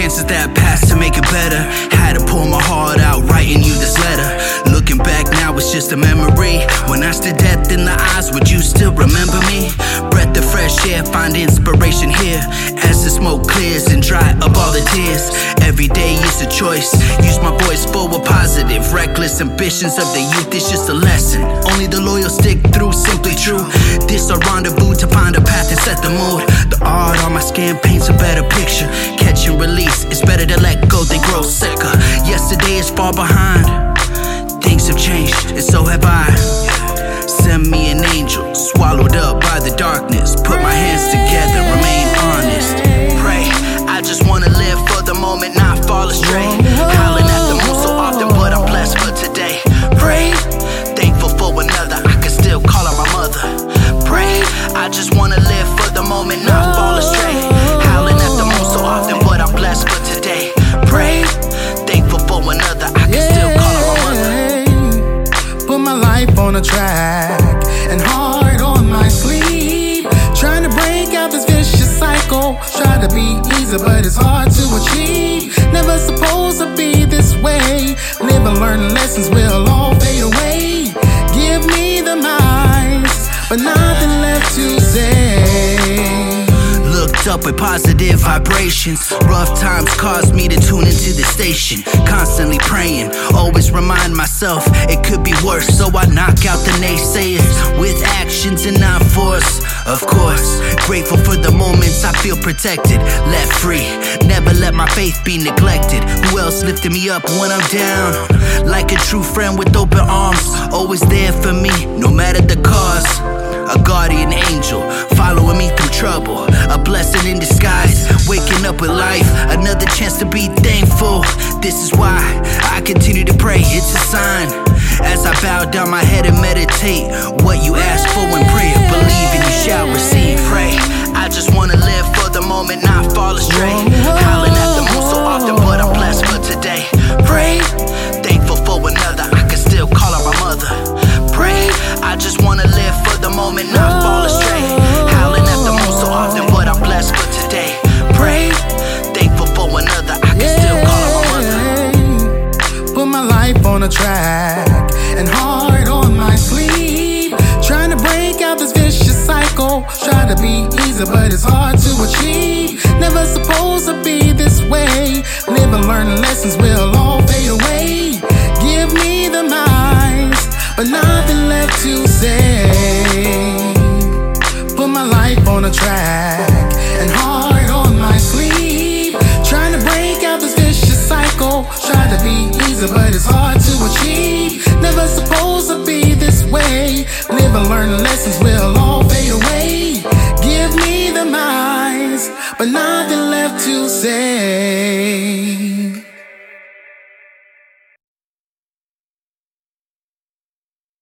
chances that passed to make it better. Had to pour my heart out writing you this letter. Looking back now, it's just a memory. When I stood death in the eyes, would you still remember me? Breath of fresh air, find inspiration here. Smoke clears and dry up all the tears. Every day is a choice. Use my voice for a positive. Reckless ambitions of the youth is just a lesson. Only the loyal stick through, simply true. This a rendezvous to find a path and set the mood. The art on my skin paints a better picture. Catch and release, it's better to let go than grow sicker. Yesterday is far behind. Things have changed, and so have I. Send me an angel, swallowed up by the darkness. I just wanna live for the moment, not fall astray. Howling at the moon so often, but I'm blessed for today. Pray, thankful for another, I can still call her my mother. Put my life on a track and heart on my sleeve. Trying to break out this vicious cycle. Try to be easy, but it's hard to achieve. Never supposed to be this way. Live and learn lessons will all but nothing left to say. Looked up with positive vibrations. Rough times caused me to tune into the station. Constantly praying, always remind myself it could be worse. So I knock out the naysayers with actions and not force. Of course, grateful for the moments I feel protected, left free. Never let my faith be neglected. Who else lifted me up when I'm down? Like a true friend with open arms, guardian angel following me through trouble, a blessing in disguise. Waking up with life, another chance to be thankful. This is why I continue to pray, it's a sign. As I bow down my head and meditate, what you ask for in prayer, believe and you shall receive. My life on a track and hard on my sleeve. Trying to break out this vicious cycle. Try to be easy, but it's hard to achieve. Never supposed to be this way. Live and learn lessons will all fade away. Give me the minds, but nothing left to say. Put my life on a track and hard on my sleeve. Trying to break out this vicious cycle. Try to be but it's hard to achieve. Never supposed to be this way. Live and learn lessons will